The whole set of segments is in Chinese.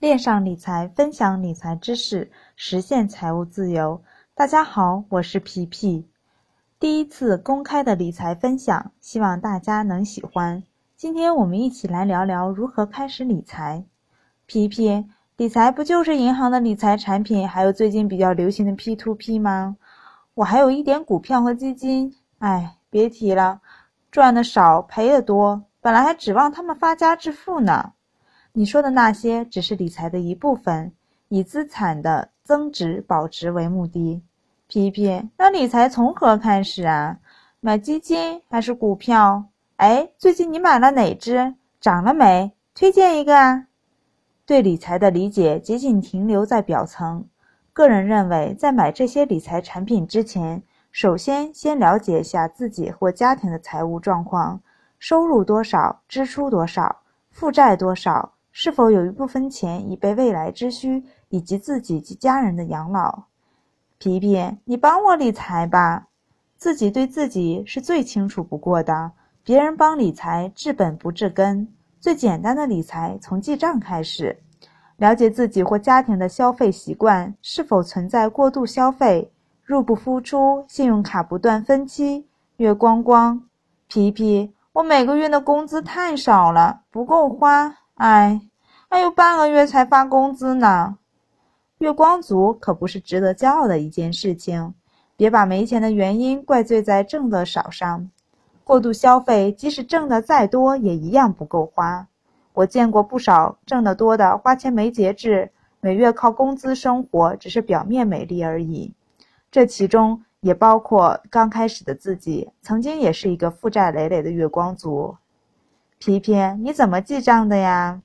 恋上理财，分享理财知识，实现财务自由。大家好，我是皮皮。第一次公开的理财分享，希望大家能喜欢。今天我们一起来聊聊如何开始理财。皮皮，理财不就是银行的理财产品，还有最近比较流行的 P to P 吗？我还有一点股票和基金，哎，别提了，赚的少，赔的多。本来还指望他们发家致富呢。你说的那些只是理财的一部分，以资产的增值保值为目的。皮皮，那理财从何开始啊？买基金还是股票？哎，最近你买了哪只？涨了没？推荐一个啊。对理财的理解仅仅停留在表层。个人认为，在买这些理财产品之前，首先先了解一下自己或家庭的财务状况。收入多少，支出多少，负债多少，是否有一部分钱已备未来之需，以及自己及家人的养老？皮皮，你帮我理财吧，自己对自己是最清楚不过的，别人帮理财治本不治根。最简单的理财从记账开始，了解自己或家庭的消费习惯是否存在过度消费，入不敷出，信用卡不断分期，月光光。皮皮。我每个月的工资太少了，不够花，哎，还有半个月才发工资呢。月光族可不是值得骄傲的一件事情，别把没钱的原因怪罪在挣的少上。过度消费，即使挣的再多，也一样不够花。我见过不少挣得多的花钱没节制，每月靠工资生活，只是表面美丽而已。这其中。也包括刚开始的自己，曾经也是一个负债累累的月光族。皮皮，你怎么记账的呀？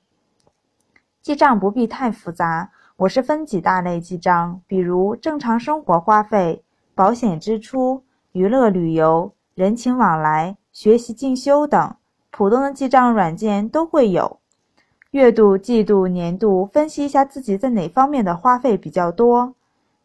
记账不必太复杂，我是分几大类记账，比如正常生活花费、保险支出、娱乐旅游、人情往来、学习进修等，普通的记账软件都会有。月度、季度、年度，分析一下自己在哪方面的花费比较多，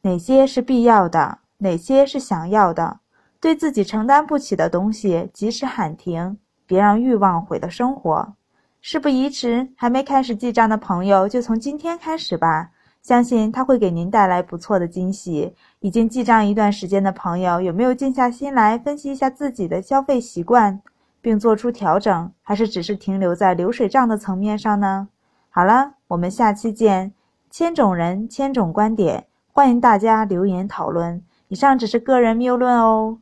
哪些是必要的。哪些是想要的？对自己承担不起的东西，及时喊停，别让欲望毁了生活。事不宜迟，还没开始记账的朋友，就从今天开始吧，相信它会给您带来不错的惊喜。已经记账一段时间的朋友，有没有静下心来分析一下自己的消费习惯，并做出调整，还是只是停留在流水账的层面上呢？好了，我们下期见。千种人，千种观点，欢迎大家留言讨论。以上只是个人谬论哦。